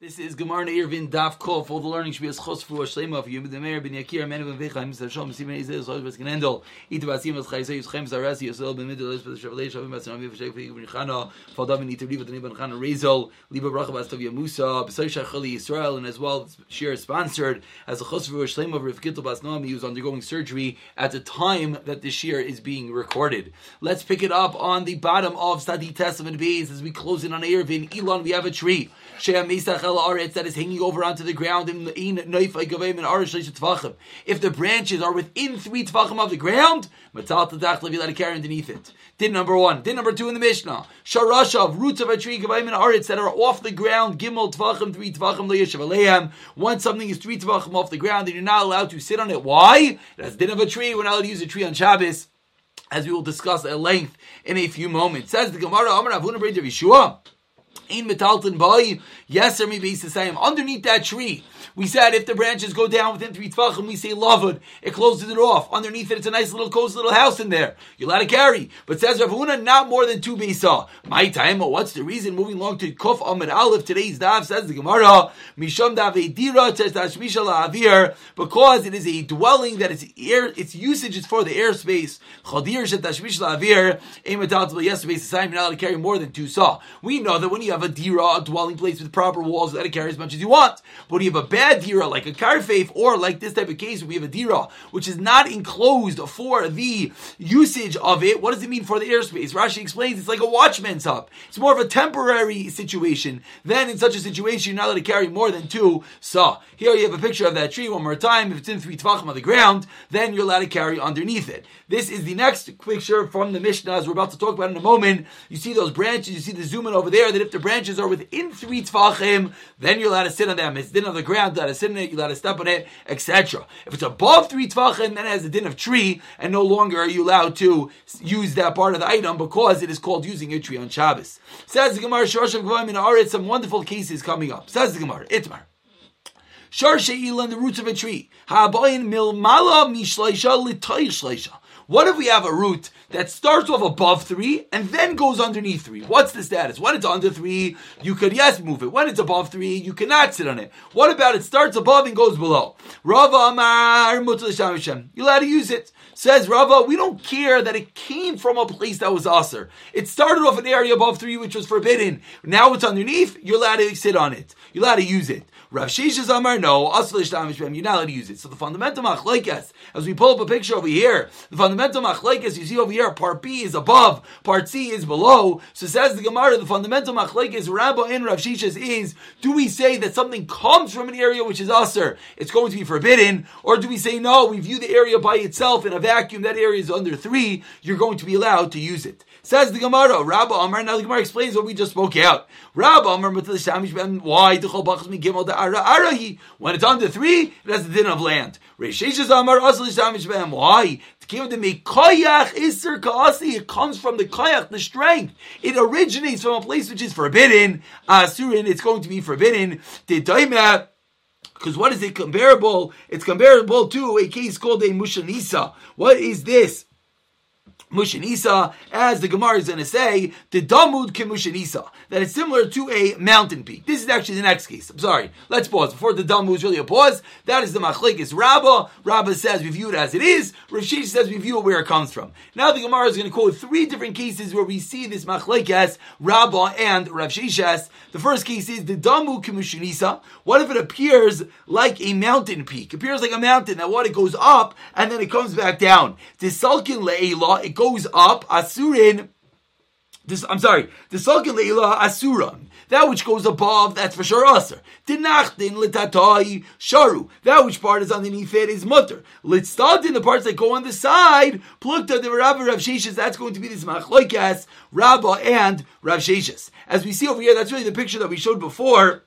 This is Gemara Irvin Daf Kof. All the learning should be as chos for Shlema of Yom the Meir ben Yakir Menu ben Vechaim Mr. Shalom Simon Izeh Zol Bes Gnendel It Basim as Chayze Yuschem Zarasi Yosel ben Middle Is Bes Shavlei Shavim Bes Rami V'Shek V'Yik Ben Chana Fadam Ben Yitiv Liva Ben Chana Rezel Liba Bracha Bas Tavia Musa B'Say Shachali Yisrael and as well Shir sponsored as a chos for Shlema of Gittel Bas Noam. He was undergoing surgery at the time that the Shir is being recorded. Let's pick it up on the bottom of Sadi Testament Beis as we close in on Irvin Elon. We have a tree. She'am Mesach El That is hanging over onto the ground in If the branches are within three tvachim of the ground, matal tadach levi let carry underneath it. Din number one. Din number two in the Mishnah. Sharashav, roots of a tree, gavayim aretz that are off the ground, gimel tvachim, three tvachim, le'yeshav Once something is three tvachim off the ground, then you're not allowed to sit on it. Why? That's din of a tree. We're not allowed to use a tree on Shabbos as we will discuss at length in a few moments. Says the Gemara, Amar Avuna Yeshua. In metalton boy, yes, maybe to say underneath that tree. We said if the branches go down within three tvachim, we say lavud. It closes it off. Underneath it, it's a nice little cozy little house in there. You're allowed to carry. But says Rav Huna, not more than two bisa. My time. What's the reason? Moving along to Kuf Amid Aleph. Today's daf says the Gemara. Misham davedira avir because it is a dwelling that its air, its usage is for the airspace. Chadir shetashmish avir. Ematal yes, space. You're not allowed to carry more than two saw. We know that when you have a dira, a dwelling place with proper walls, you let it carry as much as you want. But when you have a bad dira, like a karfeif, or like this type of case, we have a dira, which is not enclosed for the usage of it. What does it mean for the airspace? Rashi explains it's like a watchman's hub. It's more of a temporary situation. Then in such a situation, you're not allowed to carry more than two saw. Here you have a picture of that tree one more time. If it's in three tvachim of the ground, then you're allowed to carry underneath it. This is the next picture from the Mishnah, as we're about to talk about in a moment. You see those branches, you see the zoom in over there, that if the branches are within three tvachim, then you're allowed to sit on them. It's din on the ground, you're allowed to sit in it, you're allowed to step on it, etc. If it's above three tvachim, then it has a din of tree, and no longer are you allowed to use that part of the item because it is called using a tree on Shabbos. Says the Gemara, some wonderful cases coming up. Says the Gemara, Itmar. Shar she'ila the roots of a tree. Mishleisha. What if we have a root that starts off above three and then goes underneath three? What's the status? When it's under three, you could yes move it. When it's above three, you cannot sit on it. What about it starts above and goes below? Rava Amar You're allowed to use it. Says Rava, we don't care that it came from a place that was usher. It started off an area above three which was forbidden. Now it's underneath, you're allowed to sit on it. You're allowed to use it. Rav Sheshes Amar, no, you're not allowed to use it. So the fundamental machlaikas, as we pull up a picture over here, the fundamental machlaikas you see over here, part B is above, part C is below. So says the Gemara, the fundamental machlaikas, Rabba and Rav Sheshes is, do we say that something comes from an area which is usher, it's going to be forbidden, or do we say no, we view the area by itself in a vacuum, that area is under three, you're going to be allowed to use it. Says the Gemara, Rabba Amar, now the Gemara explains what we just spoke out. Rabba Amar, why? The Chol mi Gimel da Ara Arahi? When it's under three, it has the din of land. Why? It comes from the koyach, the strength. It originates from a place which is forbidden. Asurin, it's going to be forbidden. The. Because what is it comparable? It's comparable to a case called a mushanisa. What is this? Mushanisa, as the Gemara is going to say, the Damud Kimushanisa, that it's similar to a mountain peak. This is actually the next case. I'm sorry. Let's pause. Before the Damud is really a pause, that is the Machlekes Rabbah. Rabbah says we view it as it is. Rav Shish says we view it where it comes from. Now the Gemara is going to quote three different cases where we see this Machlekes Rabbah and Rav Sheshes. The first case is the Damud Kimushanisa. What if it appears like a mountain peak? It appears like a mountain. That what it goes up and then it comes back down. The Salkin Le'ela, it goes up, asurin, this, I'm sorry, the salkin leila asuran. That which goes above, that's for sure aser. Dinachtin litatai sharu. That which part is underneath it is mutter. Litstadin, the parts that go on the side, plukta the Rabba Rav that's going to be this machloikas, Rabba and Rav. As we see over here, that's really the picture that we showed before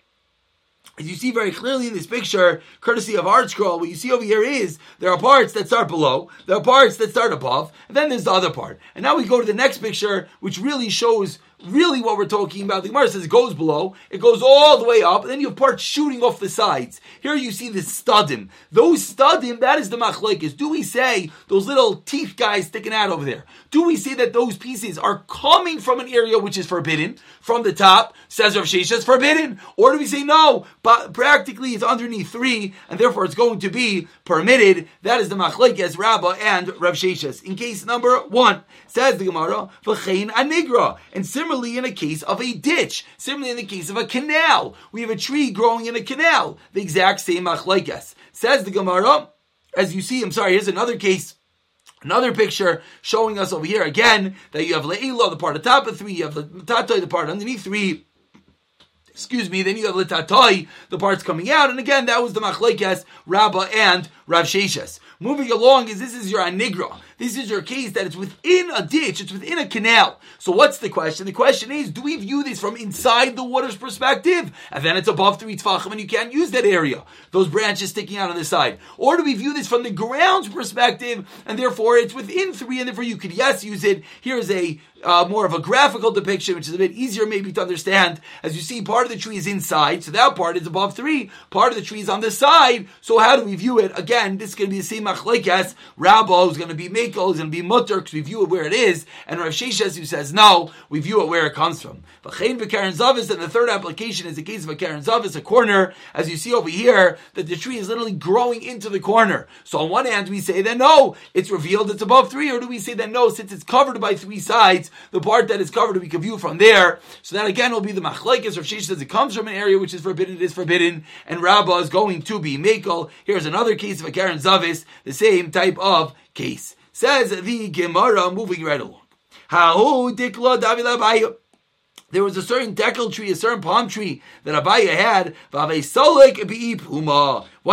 as you see very clearly in this picture, courtesy of ArtScroll, what you see over here is there are parts that start below, there are parts that start above, and then there's the other part. And now we go to the next picture, which really shows really what we're talking about, the Gemara says it goes below, it goes all the way up, and then you have parts shooting off the sides. Here you see the studim. Those studim, that is the machlekes. Do we say those little teeth guys sticking out over there? Do we say that those pieces are coming from an area which is forbidden, from the top, says Rav Shesha, is forbidden? Or do we say no, but practically it's underneath three, and therefore it's going to be permitted? That is the machlekes, Rabbah, and Rav Sheshes. In case number one, says the Gemara, v'chein anigra. And similarly in a case of a ditch, similarly in the case of a canal, we have a tree growing in a canal, the exact same machlekes. Says the Gemara, as you see, I'm sorry, here's another case Another picture showing us over here again that you have Le'ila, the part of top of three, you have the Tatoi, the part underneath three. Excuse me, then you have Letatoi, the parts coming out, and again, that was the Machlekes, Rabbah, and Rav Sheshes. Moving along is this is your anigra. This is your case that it's within a ditch, it's within a canal. So what's the question? The question is, do we view this from inside the water's perspective? And then it's above three tfachim and you can't use that area. Those branches sticking out on the side. Or do we view this from the ground's perspective and therefore it's within three and therefore you could yes use it. Here's a uh, more of a graphical depiction, which is a bit easier maybe to understand. As you see, part of the tree is inside, so that part is above three. Part of the tree is on the side. So how do we view it? Again, this is going to be the same machlekes. Rabbo is going to be makel, is going to be mutter because we view it where it is, and Rav Sheshes who says no, we view it where it comes from. V'chein b'karen zavis, and the third application is the case of a karen zavis, a corner, as you see over here, that the tree is literally growing into the corner. So on one hand, we say that no, it's revealed it's above three, or do we say that no, since it's covered by three sides, the part that is covered we can view from there. So that again will be the machlekes. Rav Sheshes says it comes from an area which is forbidden, it is forbidden, and Rabbah is going to be makel. Here's another case of a karen zavis, the same type of case. Says the Gemara, moving right along. There was a certain dekel tree, a certain palm tree that Abaye had. What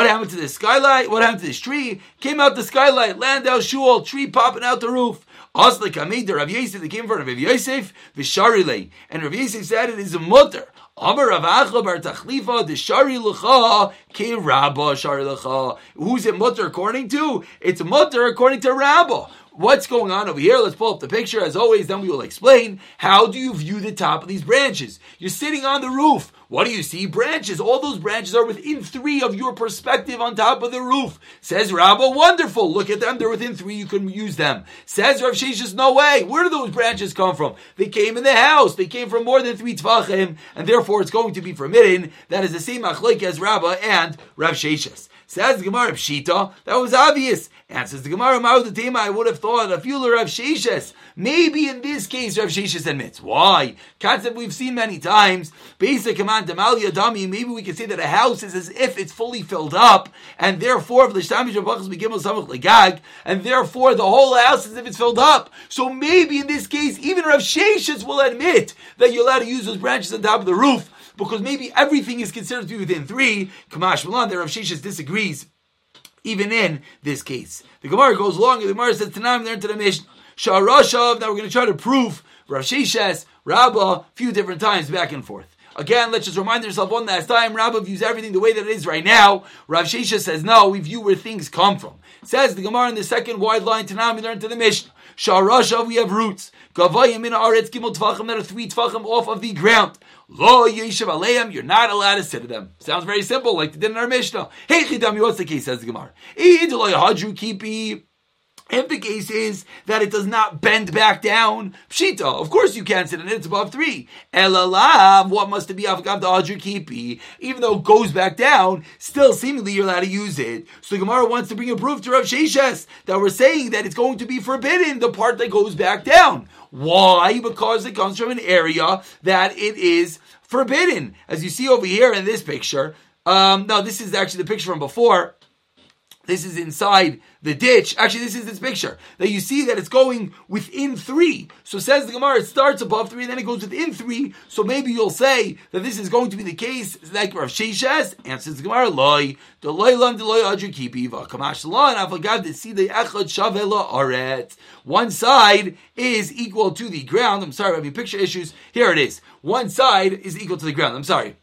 happened to the skylight? What happened to this tree? Came out the skylight, Landau Shul, tree popping out the roof. Aslik Amid, Rav Yosef, they came in Rav Yosef, Visharile. And Rav Yosef said it is a mutter. Amar Rav Achla bar Tachlifa, the Shari L'cha, Ke Rabba Shari L'cha. Who's it mutter according to? It's mutter according to Rabba. What's going on over here? Let's pull up the picture. As always, then we will explain how do you view the top of these branches. You're sitting on the roof. What do you see? Branches. All those branches are within three of your perspective on top of the roof. Says Rabba, wonderful. Look at them. They're within three. You can use them. Says Rav Sheshes, no way. Where do those branches come from? They came in the house. They came from more than three tvachim, and therefore it's going to be forbidden. That is the same achlik as Rabba and Rav Sheshes. Says Gemara Pshita, that was obvious. Answers the Gemara Ma'ud I would have thought a few Rav Sheshes. Maybe in this case Rav Sheshes admits. Why? Katzev we've seen many times. Basic command Demal Yadami, maybe we can say that a house is as if it's fully filled up, and therefore and therefore the whole house is as if it's filled up. So maybe in this case, even Rav Sheshes will admit that you're allowed to use those branches on top of the roof because maybe everything is considered to be within three. Kamash Malan, there Rav Sheshes disagrees, even in this case. The Gemara goes along, and the Gemara says, Tanam, there into the Mishnah. Sha'arashav, now we're going to try to prove Rav Sheshes, Rabbah, a few different times back and forth. Again, let's just remind ourselves one last time. Rabbah views everything the way that it is right now. Rav Shesha says, no, we view where things come from. Says the Gemara in the second wide line, Tanam, we to the Mishnah. Sha'arashav, we have roots. Gavayim in Aretz Gimel Tvachim that are three Tvachim off of the ground. Lo Yeshiv Aleim, you're not allowed to sit at them. Sounds very simple, like they did in our Mishnah. Hey Chidam, what's the case, says the Gemara. Hadru Kipi. If the case is that it does not bend back down, pshita, of course you can't sit in it, it's above three. Elalav, what must it be avagav the kipi? Even though it goes back down, still seemingly you're allowed to use it. So Gemara wants to bring a proof to Rav Sheshes that we're saying that it's going to be forbidden, the part that goes back down. Why? Because it comes from an area that it is forbidden. As you see over here in this picture, um, no, this is actually the picture from before. This is inside the ditch. Actually, this is this picture that you see that it's going within three. So says the Gemara, it starts above three, and then it goes within three. So maybe you'll say that this is going to be the case, like Rav Sheshes answers the Gemara, loy, the loy lam, the loy adju kipi, kamash lo, and avagad to see the echad shavela aret. One side is equal to the ground. I'm sorry, I'm picture issues. Here it is. One side is equal to the ground. I'm sorry.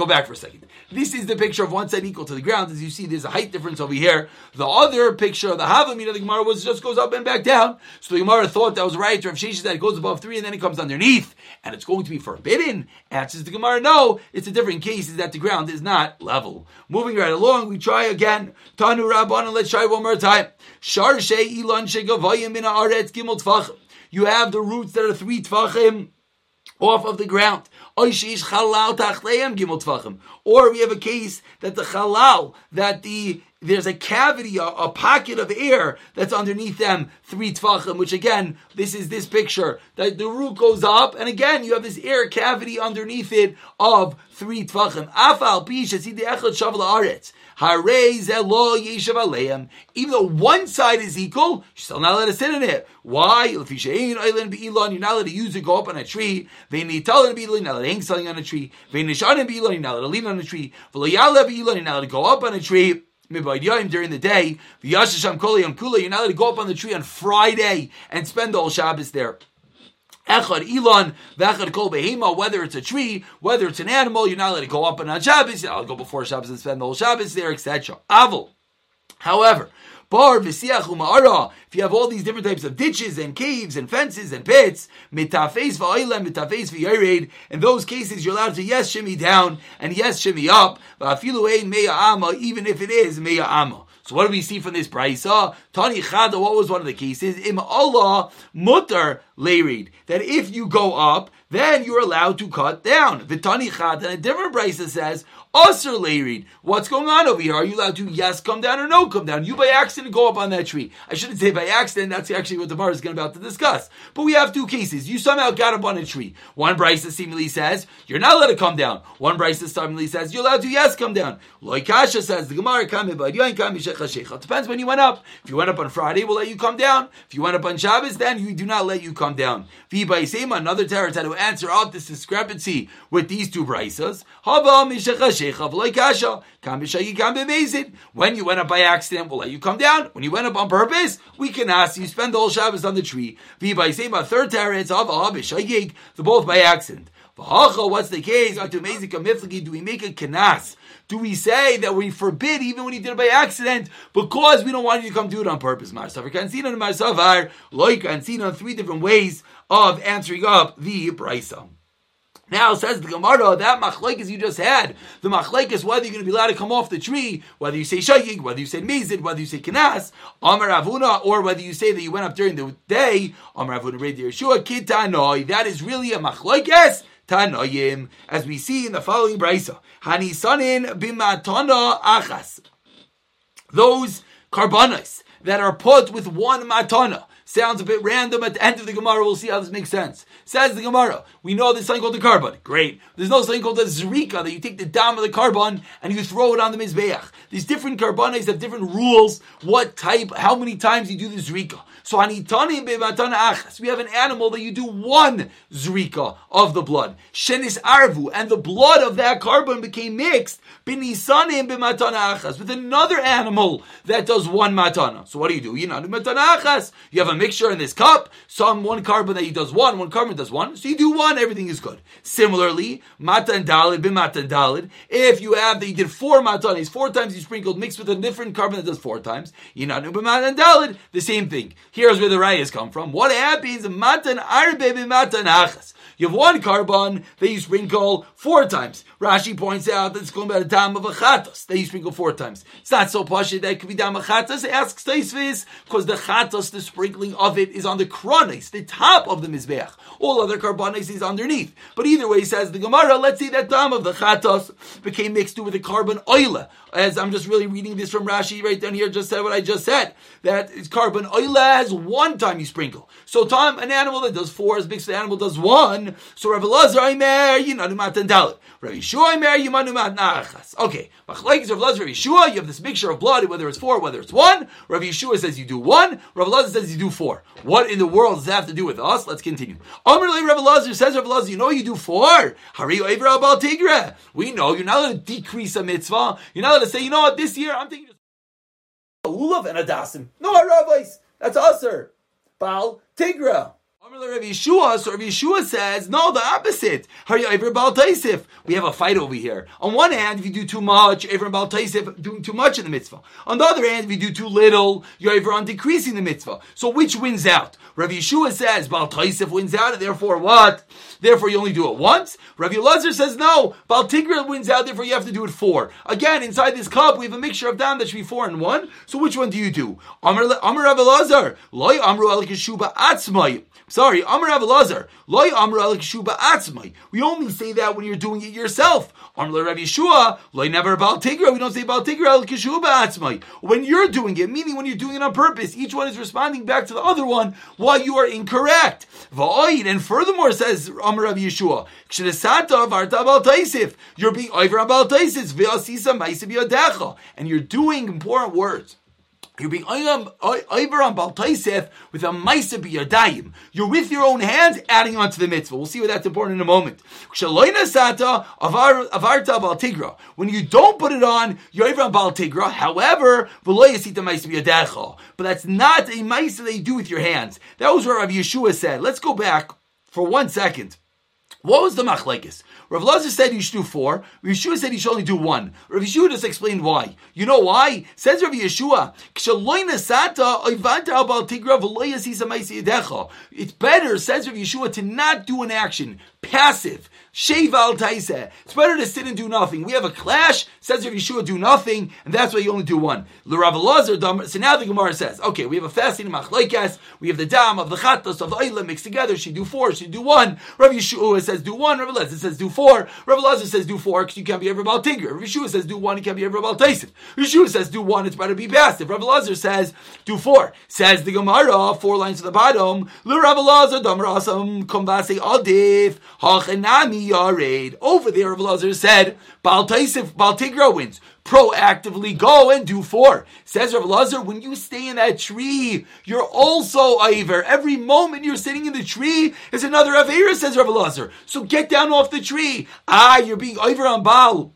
Go back for a second. This is the picture of one side equal to the ground. As you see, there's a height difference over here. The other picture of the Havamina of the Gemara was just goes up and back down. So the Gemara thought that was right. Rav Sheshes that it goes above three and then it comes underneath, and it's going to be forbidden. Answers the Gemara, no, it's a different case. Is that the ground is not level. Moving right along, we try again. Tanu Rabban, and let's try one more time. Shar Ilan Shegavayim in Aretz Gimel Tvachim. You have the roots that are three Tvachim off of the ground. Or we have a case that the halal, that the there's a cavity, a, a, pocket of air that's underneath them, three tvachim, which again, this is this picture, that the root goes up, and again, you have this air cavity underneath it of three tvachim. Afal pish, the echad shavel aretz. Even though one side is equal, you're still not allowed to sit in it. Why? You're not allowed to use it, go up on a tree. You're not allowed to hang something on a tree. You're not allowed to lean on a tree. You're not allowed to go up on a tree during the day, you're not allowed to go up on the tree on Friday and spend the whole Shabbos there. Echad Elon, Vechad Kol Behema, whether it's a tree, whether it's an animal, you're not allowed to go up and on Shabbos, I'll go before Shabbos and spend the whole Shabbos there, etc. Avil. However, Bar v'siach u'ma'ara. If you have all these different types of ditches and caves and fences and pits, mitafes v'oilem, mitafes v'yored. In those cases, you're allowed to yes shimmy down and yes shimmy up. V'afilu ein meya ama, even if it is meya ama. So what do we see from this brisa? Tani Chada, what was one of the cases? Im Allah mutter read That if you go up, then you're allowed to cut down. Vitani Chada, and a different brisa says, Usr Leirid. What's going on over here? Are you allowed to yes come down or no come down? You by accident go up on that tree. I shouldn't say by accident. That's actually what the Gemara is going about to discuss. But we have two cases. You somehow got up on a tree. One Bryce seemingly says you're not allowed to come down. One Bryce seemingly says you're allowed to yes come down. Loikasha says the Gemara depends when you went up. If you went up on Friday, we'll let you come down. If you went up on Shabbos, then we do not let you come down. Another terrorist had to answer out this discrepancy with these two Bryces. When you went up by accident, we'll let you come down. When you went up on purpose, we can ask you spend the whole Shabbos on the tree. V'baisema third teretz of the both by accident. What's the case? Do we make a kenas? Do we say that we forbid even when he did it by accident because we don't want you to come do it on purpose? Marsavar see on Marsavar, like and on three different ways of answering up the brisa. Now says the Gemara that machlekes you just had, the machlekes whether you're going to be allowed to come off the tree, whether you say shayig, whether you say mezid, whether you say kinas, Amar Avuna, or whether you say that you went up during the day, Amar Avuna the Yeshua kitanoi. That is really a machlekes as we see in the following brisa. Hanisanin bimatana achas. Those karbanos that are put with one matana. Sounds a bit random at the end of the Gemara. We'll see how this makes sense. Says the Gemara, we know there's something called the carbon. Great. There's no something called the zrika, that you take the dam of the carbon and you throw it on the mizbeach. These different carbonates have different rules, what type, how many times you do the zrika. So anitanim bematana achas. We have an animal that you do one zrika of the blood. Shenis arvu, and the blood of that carbon became mixed binisanim bematana achas with another animal that does one matana. So what do you do? You know, matana achas. You have a mixture in this cup, some one carbon that he does one, one carbon does one. So you do one, everything is good. Similarly, matan dalid, bimatan dalid. If you have that you did four matanis, four times you sprinkled mixed with a different carbon that does four times, you know, bimatan dalid, the same thing. Here's where the rayas come from. What happens? Matan arbe bimatan achas. You have one carbon that you sprinkle four times. Rashi points out that it's going about a dam of a chatos that you sprinkle four times. It's not so posh that it could be dam of chatos. Asks Taisvis because the chatos, the sprinkling of it, is on the kronis, the top of the mizbeach. All other carbonis is underneath. But either way, he says the Gemara, let's see that dam of the chatos became mixed with the carbon oil. As I'm just really reading this from Rashi right down here, just said what I just said. That it's carbon oil has one time you sprinkle. So time an animal that does four is with an animal does one. So Rav Elazar Aimer, Yinanu Matan Dalit. Rav Yeshua Aimer, Yimanu Matan Achas. Okay, Machlaikis Rav Elazar Rav Yeshua, you have this mixture of blood, whether it's four, whether it's one. Rav Yeshua says you do one. Rav Elazar says you do four. What in the world does that have to do with us? Let's continue. Amrli Rav Elazar says Rav Elazar, you know you do four. Hari Oiver Abal Tigre. We know you're not allowed to decrease a mitzvah. You're not to say, you know what, this year I'm thinking a lulav and a dasim. No, rabbis. That's us, sir. Baal Tigra. Rav Yeshua, so Rav Yeshua says, no, the opposite. We have a fight over here. On one hand, if you do too much, you're doing too much in the mitzvah. On the other hand, if you do too little, you're over on decreasing the mitzvah. So which wins out? Rav Yeshua says Bal Taisif wins out, and therefore what? Therefore you only do it once. Rav Elazar says no, Bal Tigra wins out, therefore you have to do it four. Again, inside this cup, we have a mixture of dam that should be four and one. So which one do you do? Amar Rav Elazar, Loy Amru Al. Sorry, Amr Avalazar. Loy Amr Al Keshuba Atzmai. We only say that when you're doing it yourself. Amr Rav Yeshua. Loy never about Tigra. We don't say about Tigra Al Keshuba Atzmai. When you're doing it, meaning when you're doing it on purpose, each one is responding back to the other one while you are incorrect. Va'oid. And furthermore, says Amr Rav Yeshua. Kshedesata Varta Abal Taisif. You're being over Abal Taisif. Ve'asisa Maisib Yodecha. And you're doing important words. You're being over on Baltaisef with a Maisa Biyadayim. You're with your own hands adding on to the mitzvah. We'll see why that's important in a moment. When you don't put it on, you're over on Baltigra. However, but that's not a Maisa that you do with your hands. That was what Rav Yeshua said. Let's go back for one second. What was the machlekes? Rav Lazar said you should do four. Rav Yeshua said you should only do one. Rav Yeshua just explained why. You know why? Says Rav Yeshua, it's better, says Rav Yeshua, to not do an action, passive, Sheval Taiseh. It's better to sit and do nothing. We have a clash, says Rav Yeshua, do nothing, and that's why you only do one. So now the Gemara says, okay, we have a fasting machlaikas, we have the dam of the chatos of the oila mixed together, she do four, she do one. Rav Yeshua says do one, Rav Elazar says do four, Rav Elazar says do four, because you can't be ever about Tigger. Rav Yeshua says do one, you can't be ever about. Rav Yeshua says do one, it's better to be passive. Rav Elazar says do four. Says the Gemara, four lines to the bottom, L'Rav Elazar, Dam Rasam, Kumbase Adif, Hachanami, Yared. Over there, Lazar said, Baal Taisif, Baal Tigra wins. Proactively go and do four. Says Rav Lazar, when you stay in that tree, you're also Iver. Every moment you're sitting in the tree is another Avera, says Rav Lazar. So get down off the tree. Ah, you're being Iver on Baal.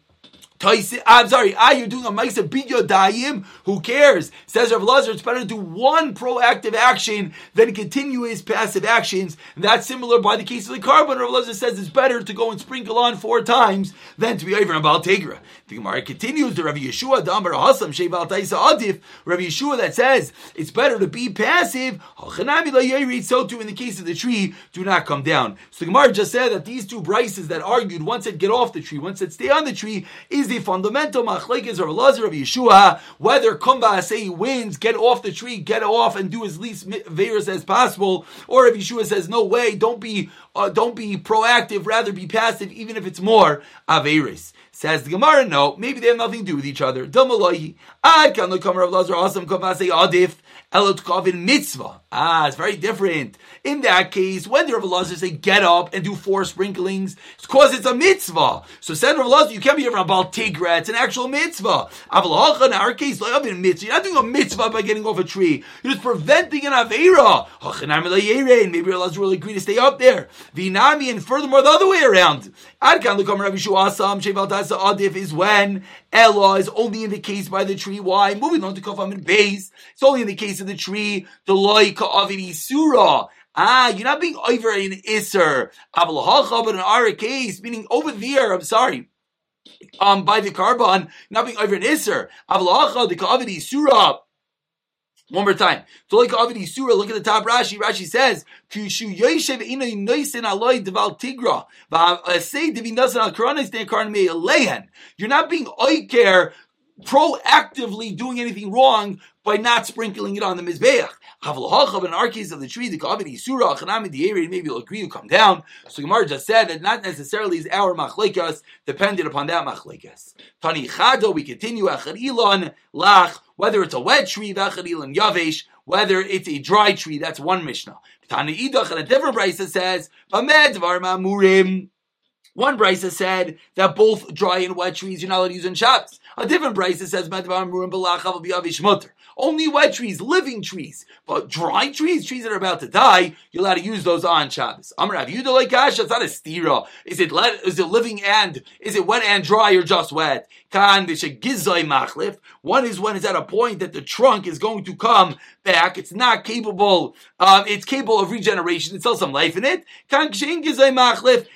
I'm sorry, ah, you're doing a Maisa Bidyodayim. Who cares? Says Rav Lazar, it's better to do one proactive action than continuous passive actions. And that's similar by the case of the carbon. Rav Lazar says it's better to go and sprinkle on four times than to be over on Baal Tegra. The Gemara continues, the Rav Yeshua, Damar Hasam, Sheval Taisa Adif, Rav Yeshua that says it's better to be passive. So too in the case of the tree, do not come down. So the Gemara just said that these two brises that argued, one said get off the tree, one said stay on the tree, is the fundamental machlekes of Lazar of Yeshua, whether Kumba say wins, get off the tree, get off and do as least virus as possible, or if Yeshua says no way, don't be uh, don't be proactive, rather be passive, even if it's more averis. Says the Gemara, no, maybe they have nothing to do with each other. Ad kan Rav Lazar awesome adif elot kavin mitzvah. Ah, it's very different. In that case, when the Rav Elazar say get up and do four sprinklings, it's because it's a mitzvah. So said Rav Elazar, you can't be around Baal Tigra, it's an actual mitzvah. Avalacha, in our case, like, in mitzvah. You're not doing a mitzvah by getting off a tree. You're just preventing an Avera. Maybe Rav Elazar will agree to stay up there. Vinami, and furthermore, the other way around. Adkan Lukam Rav Yeshua Asam, Sheval Tasa Adif is when Ella is only in the case by the tree. Why? Moving on to Kofam and base. It's only in the case of the tree. The loika of surah. Ah, you're not being over in Isser. Avalahacha, but in our case, meaning over there, I'm sorry. Um, by the carbon, not being over in Isser. Avalahacha, the Kavidi Surah. One more time. Look at the top Rashi. Rashi says, Lehen. You're not being oiker proactively doing anything wrong by not sprinkling it on the Mizbeach. Havlahachav in our case of the tree, the Kavit Surah, Chanami the area, maybe you'll agree to come down. So Gemara just said that not necessarily is our machlekas dependent upon that machlekas. Tani Chado, we continue, Elon, Lach, whether it's a wet tree, Elon Yavesh, whether it's a dry tree, that's one Mishnah. Tani Idach, and a different Brisa says, Vamed Varma Murim. One brisa said that both dry and wet trees you're not allowed to use in shops. A different it says only wet trees, living trees, but dry trees, trees that are about to die, you're allowed to use those on Shabbos. Amrav Yudah Kash, it's not a stira. Is it let, is it living and is it wet and dry or just wet? One is when it's at a point that the trunk is going to come back. It's not capable. Um, it's capable of regeneration. It's still some life in it.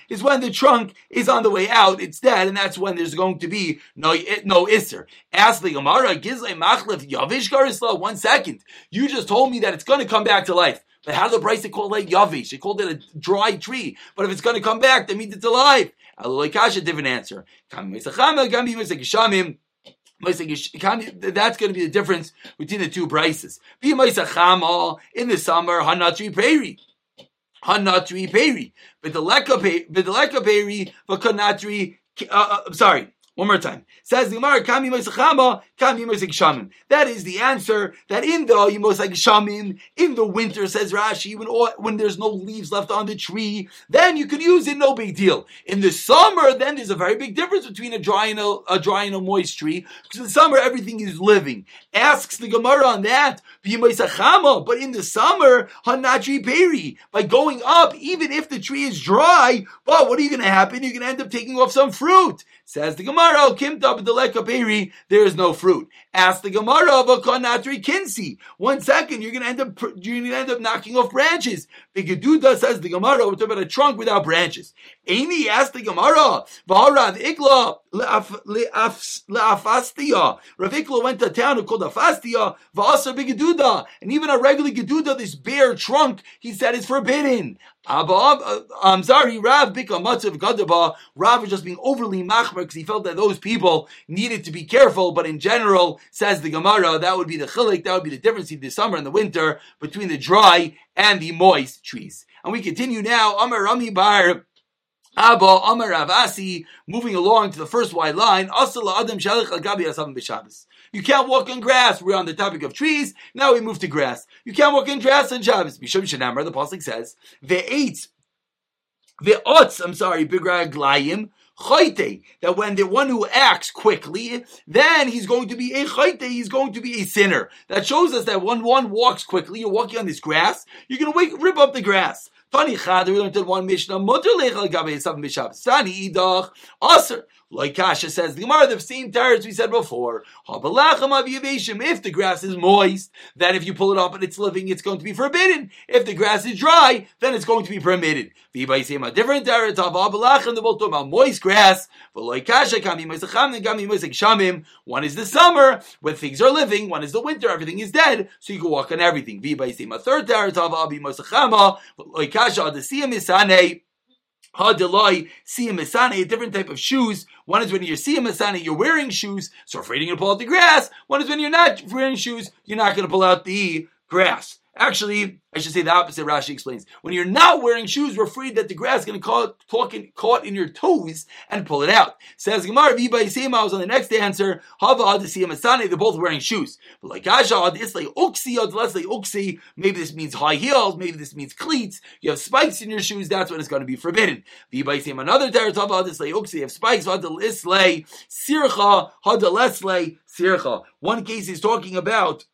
Is when the trunk is on the way out. It's dead, and that's when there's going to be no no iser. Ask the Gemara, machlif yavish. One second, you just told me that it's going to come back to life. But how the price they call it yavish? They called it a dry tree. But if it's going to come back, that means it's alive. Kasha, different answer. That's going to be the difference between the two prices. In the summer, hanatri peri. Hanatri peri. But the leka peri, but the kanatri, uh, uh, sorry, one more time. Says the Gemara, Kami Moisachama, Kami Moisach That is the answer that in the Yimosach in the winter, says Rashi, when, when there's no leaves left on the tree, then you can use it, no big deal. In the summer, then there's a very big difference between a dry and a, a dry and a moist tree, because in the summer everything is living. Asks the Gemara on that, but in the summer, Hanatri Peri, by going up, even if the tree is dry, but what are you going to happen? You're going to end up taking off some fruit. Says the Gemara, b'deleka there is no fruit. Ask the Gemara konatri kinsi. One second, you're going to end up you're to end up knocking off branches. The Bigaduda says the Gemara, we're talking about a trunk without branches. Amy asked the Gemara, V'harav ikla le'afastia. Rav Ikla went to town called Afastia, v'asa bigaduda, and even a regular geduda, this bare trunk, he said is forbidden. Uh, I'm sorry, Rav Bika Matzav Gadaba. Rav was just being overly machmer because he felt that those people needed to be careful. But in general, says the Gemara, that would be the chilik, that would be the difference in the summer and the winter between the dry and the moist trees. And we continue now. Amar Rami Bar. Abba Amar Avasi, moving along to the first white line. Asala Adam Al Gabi. You can't walk on grass. We're on the topic of trees. Now we move to grass. You can't walk in grass on Shabbos. Mishum Shanamar, the Pasuk says, the eight, the ots, I'm sorry, bigra glayim, chayte, that when the one who acts quickly, then he's going to be a chayte, he's going to be a sinner. That shows us that when one walks quickly, you're walking on this grass, you're going to wake, rip up the grass. Tani chad, we learned in one Mishnah, mutter lechal gabe seven b'shabbos. Tani idach, aser. Like Kasha says, the Gemara, the same terrors we said before. If the grass is moist, then if you pull it up and it's living, it's going to be forbidden. If the grass is dry, then it's going to be permitted. A different terror, they're both talking about moist grass. One is the summer, when things are living. One is the winter, everything is dead, so you can walk on everything. A third terror, the Siyam Isane. A different type of shoes. One is when you're siyam you're wearing shoes, so afraid you're going to pull out the grass. One is when you're not wearing shoes, you're not going to pull out the grass. Actually, I should say the opposite. Rashi explains: when you're not wearing shoes, we're afraid that the grass is going to caught, caught in your toes and pull it out. Says Gemara, Viba Yisema was on the next answer. Hava Adisiyam Asane, they're both wearing shoes. But like Asha, it's like let's say Uksi. Maybe this means high heels. Maybe this means cleats. You have spikes in your shoes. That's when it's going to be forbidden. Viba Yisema another territory. Hava Adisle Uksi. You have spikes. Hadalisle Sircha Hadalesle Sircha. One case is talking about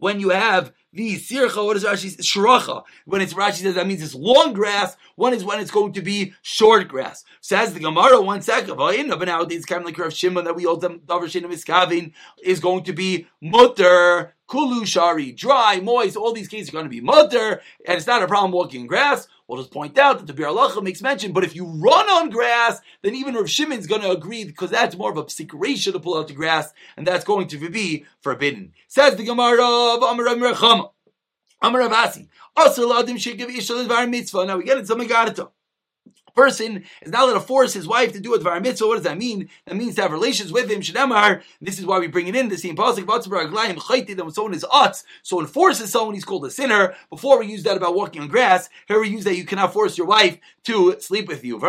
when you have the sircha, what is Rashi? Shracha. When it's Rashi says that means it's long grass. One is when it's going to be short grass. Says the Gemara, one second. But nowadays, kind of like Rav Shimon that we them davar shenim iskavin is going to be mutter. Kulu shari, dry, moist, all these cases are going to be mutter, and it's not a problem walking in grass. We'll just point out that the Biur Halacha makes mention, but if you run on grass, then even Rav Shimon's going to agree because that's more of a psikration to pull out the grass, and that's going to be forbidden. Says the Gemara of Amar Rechama. Amar Avasi. Also, Ladim Shekiv Ishal Mitzvah. Now we get it, some Megarata person is not allowed to force his wife to do a dvar mitzvah. What does that mean? That means to have relations with him. Shadamar. This is why we bring it in the same pasuk. That when someone is utz, someone forces someone, he's called a sinner. Before we use that about walking on grass, here we use that you cannot force your wife to sleep with you.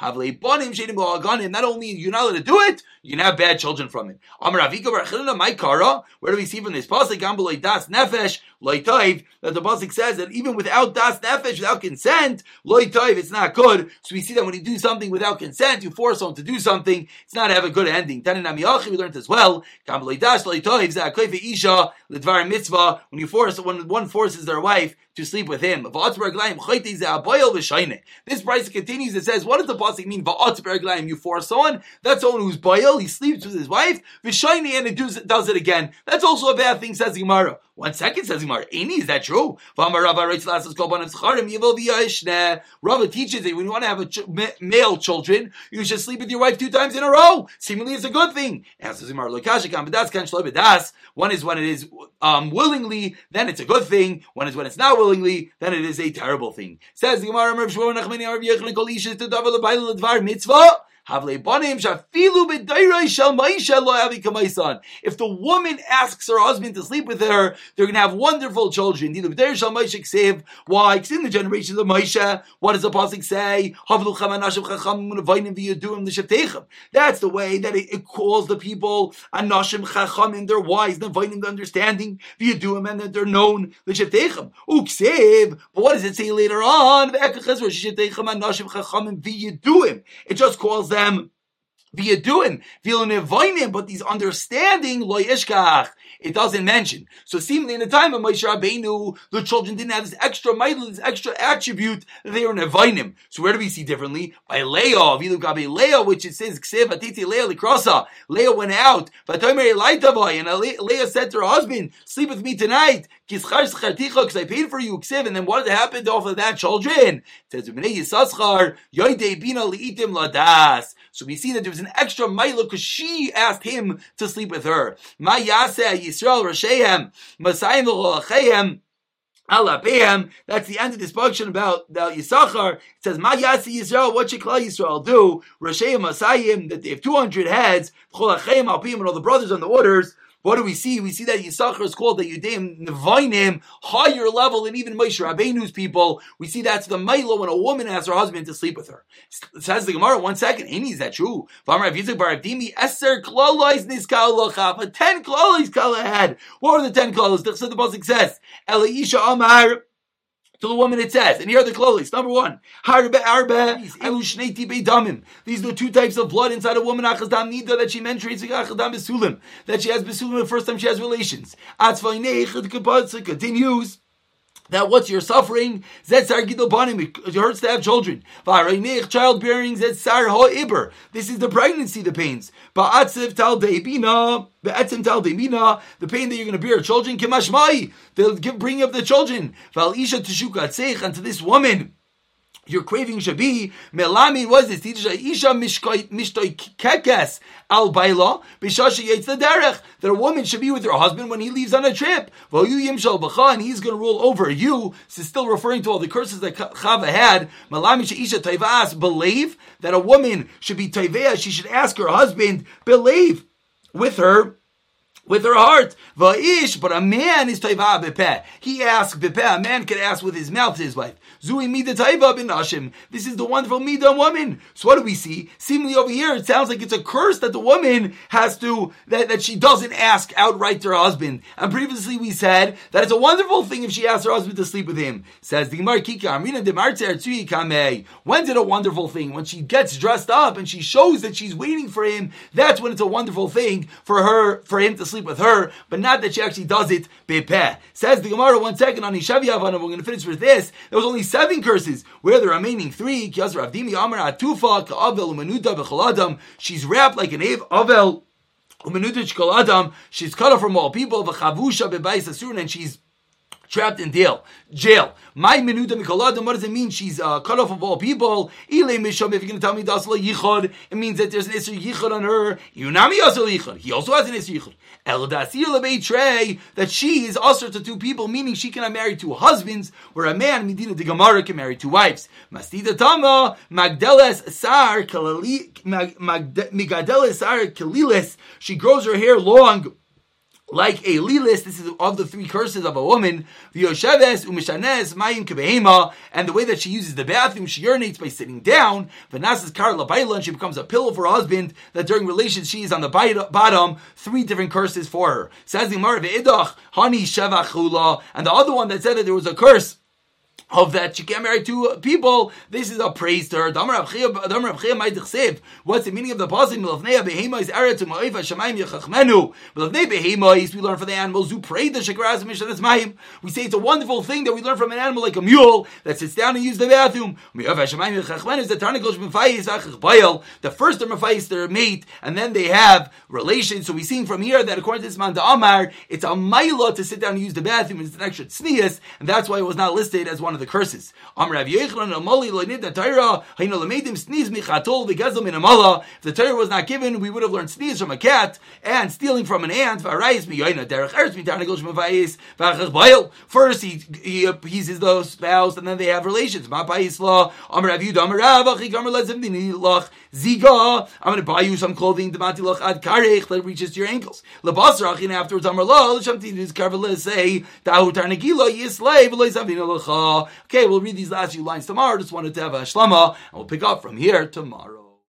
Not only you're not allowed to do it, you can have bad children from it. Where do we see from this pasuk? das nefesh that the pasuk says that even without das nefesh, without consent, it's not good. So we see that when you do something without consent, you force someone to do something, it's not have a good ending. We learned as well. When you force when one forces their wife to sleep with him. This price continues. It says, what does the pasuk mean? You force someone. That's someone who's boil. He sleeps with his wife. V'shayne and it does it again. That's also a bad thing. Says Gemara. One second says Gemara. Any is that true? Rava teaches that when you want to have a ch- male children, you should sleep with your wife two times in a row. Seemingly, it's a good thing. One is when it is um, willingly, then it's a good thing. One is when it's not willingly, then it is a terrible thing. Says the Gemara, if the woman asks her husband to sleep with her, they're going to have wonderful children. Why? Because in the generations of Moshe, what does the pasuk say? That's the way that it, calls the people anashim chachamim, they're wise, nevoinim, the understanding, v'yaduim, and that they're known but what does it say later on? It just calls them V'yaduim, v'ilnevoinim, but these understanding, lo yishkach, it doesn't mention. So seemingly in the time of Moshe Rabbeinu, the children didn't have this extra middle, this extra attribute that they were nevoinim. So where do we see differently? By Leah, v'lu gabe Leah, which it says, ksev atiti Leah likrosa. Leah went out, v'atomer elaitavai, and Leah said to her husband, sleep with me tonight, because I paid for you, ksev, and then what happened off of that children? It says, so we see that there was an extra mila because she asked him to sleep with her. Masayim. That's the end of this portion about about Yisachar. It says, "Ma yasi Yisrael." What should Klal Yisrael do? Masayim that they have two hundred heads. Cholachem Alpim and all the brothers on the orders. What do we see? We see that Yisachar is called the Yudaim Nevinim, higher level than even Moshe Rabbeinu's people. We see that's the Milo when a woman asks her husband to sleep with her. It says the Gemara, one second, Any is that true? Eser ten Klalois Kala had. What are the ten Klalos? The Pasuk says, Elisha Amar, to the woman it says, and here are the clothes. Number one, harbe arbe damim. These are the two types of blood inside a woman. Nida that she menstruates. Besulim that she has besulim the first time she has relations. Atzvaynei continues that what's your suffering? It hurts to have children. Childbearing. This is the pregnancy, the pains. The pain that you're going to bear children. They'll give bring up the children. And to this woman your craving should be melami was this? Isha mishtoy kekes al baila bishashi yates the derech that a woman should be with her husband when he leaves on a trip. V'yu yimshal b'cha and he's going to rule over you. Is still referring to all the curses that Chava had. Melami isha toivas believe that a woman should be toivea. She should ask her husband believe with her with her heart. Va'ish, but a man is taiva bepeh. He asks bepeh. A man can ask with his mouth to his wife. Zui mida taiva bin. This is the wonderful mida woman. So what do we see? Seemingly over here, it sounds like it's a curse that the woman has to, that, that she doesn't ask outright to her husband. And previously we said that it's a wonderful thing if she asks her husband to sleep with him. Says the Gemara Kika, Amrina de When did a wonderful thing? When she gets dressed up and she shows that she's waiting for him, that's when it's a wonderful thing for her, for him to sleep with her, but not that she actually does it bepeh. Says the Gemara, one second on Ishavi Havana, we're going to finish with this. There was only seven curses. Where the remaining three? She's wrapped like an Ave Avel. She's cut off from all people. And she's trapped in jail. Jail. My menuda mikoladim. What does it mean? She's uh, cut off of all people. Ile misham. If you're going to tell me dasla yichod, it means that there's an isser yichod on her. Yunami asal yichod. He also has an isser yichod. El lebeitrei that she is usher to two people, meaning she cannot marry two husbands, where a man medina de gemara can marry two wives. Mastida tama magdeles sar kalali magdeles sar kalilis. She grows her hair long like a lilis, this is of the three curses of a woman, v'yosheves umishanes mayim kebehema, and the way that she uses the bathroom, she urinates by sitting down, v'nasas kar labayla, and she becomes a pillow for her husband, that during relations she is on the bottom, three different curses for her. Says the Gemara, v'idach, hani shevach and the other one that said that there was a curse, of that she can't marry two people, this is a praise to her. What's the meaning of the positive? We learn from the animals who pray the shakras. We say it's a wonderful thing that we learn from an animal like a mule that sits down and uses the bathroom. The first are mafayis their mate, and then they have relations. So we see from here that according to this man, Amar, it's a maila to sit down and use the bathroom. It's an extra tznius, and that's why it was not listed as one of the curses. If the Torah was not given, we would have learned sneeze from a cat and stealing from an ant. First, he, he appeases the spouse, and then they have relations. I'm going to buy you some clothing that reaches to your ankles. Afterwards, say, Okay, we'll read these last few lines tomorrow. Just wanted to have a shlama, and we'll pick up from here tomorrow.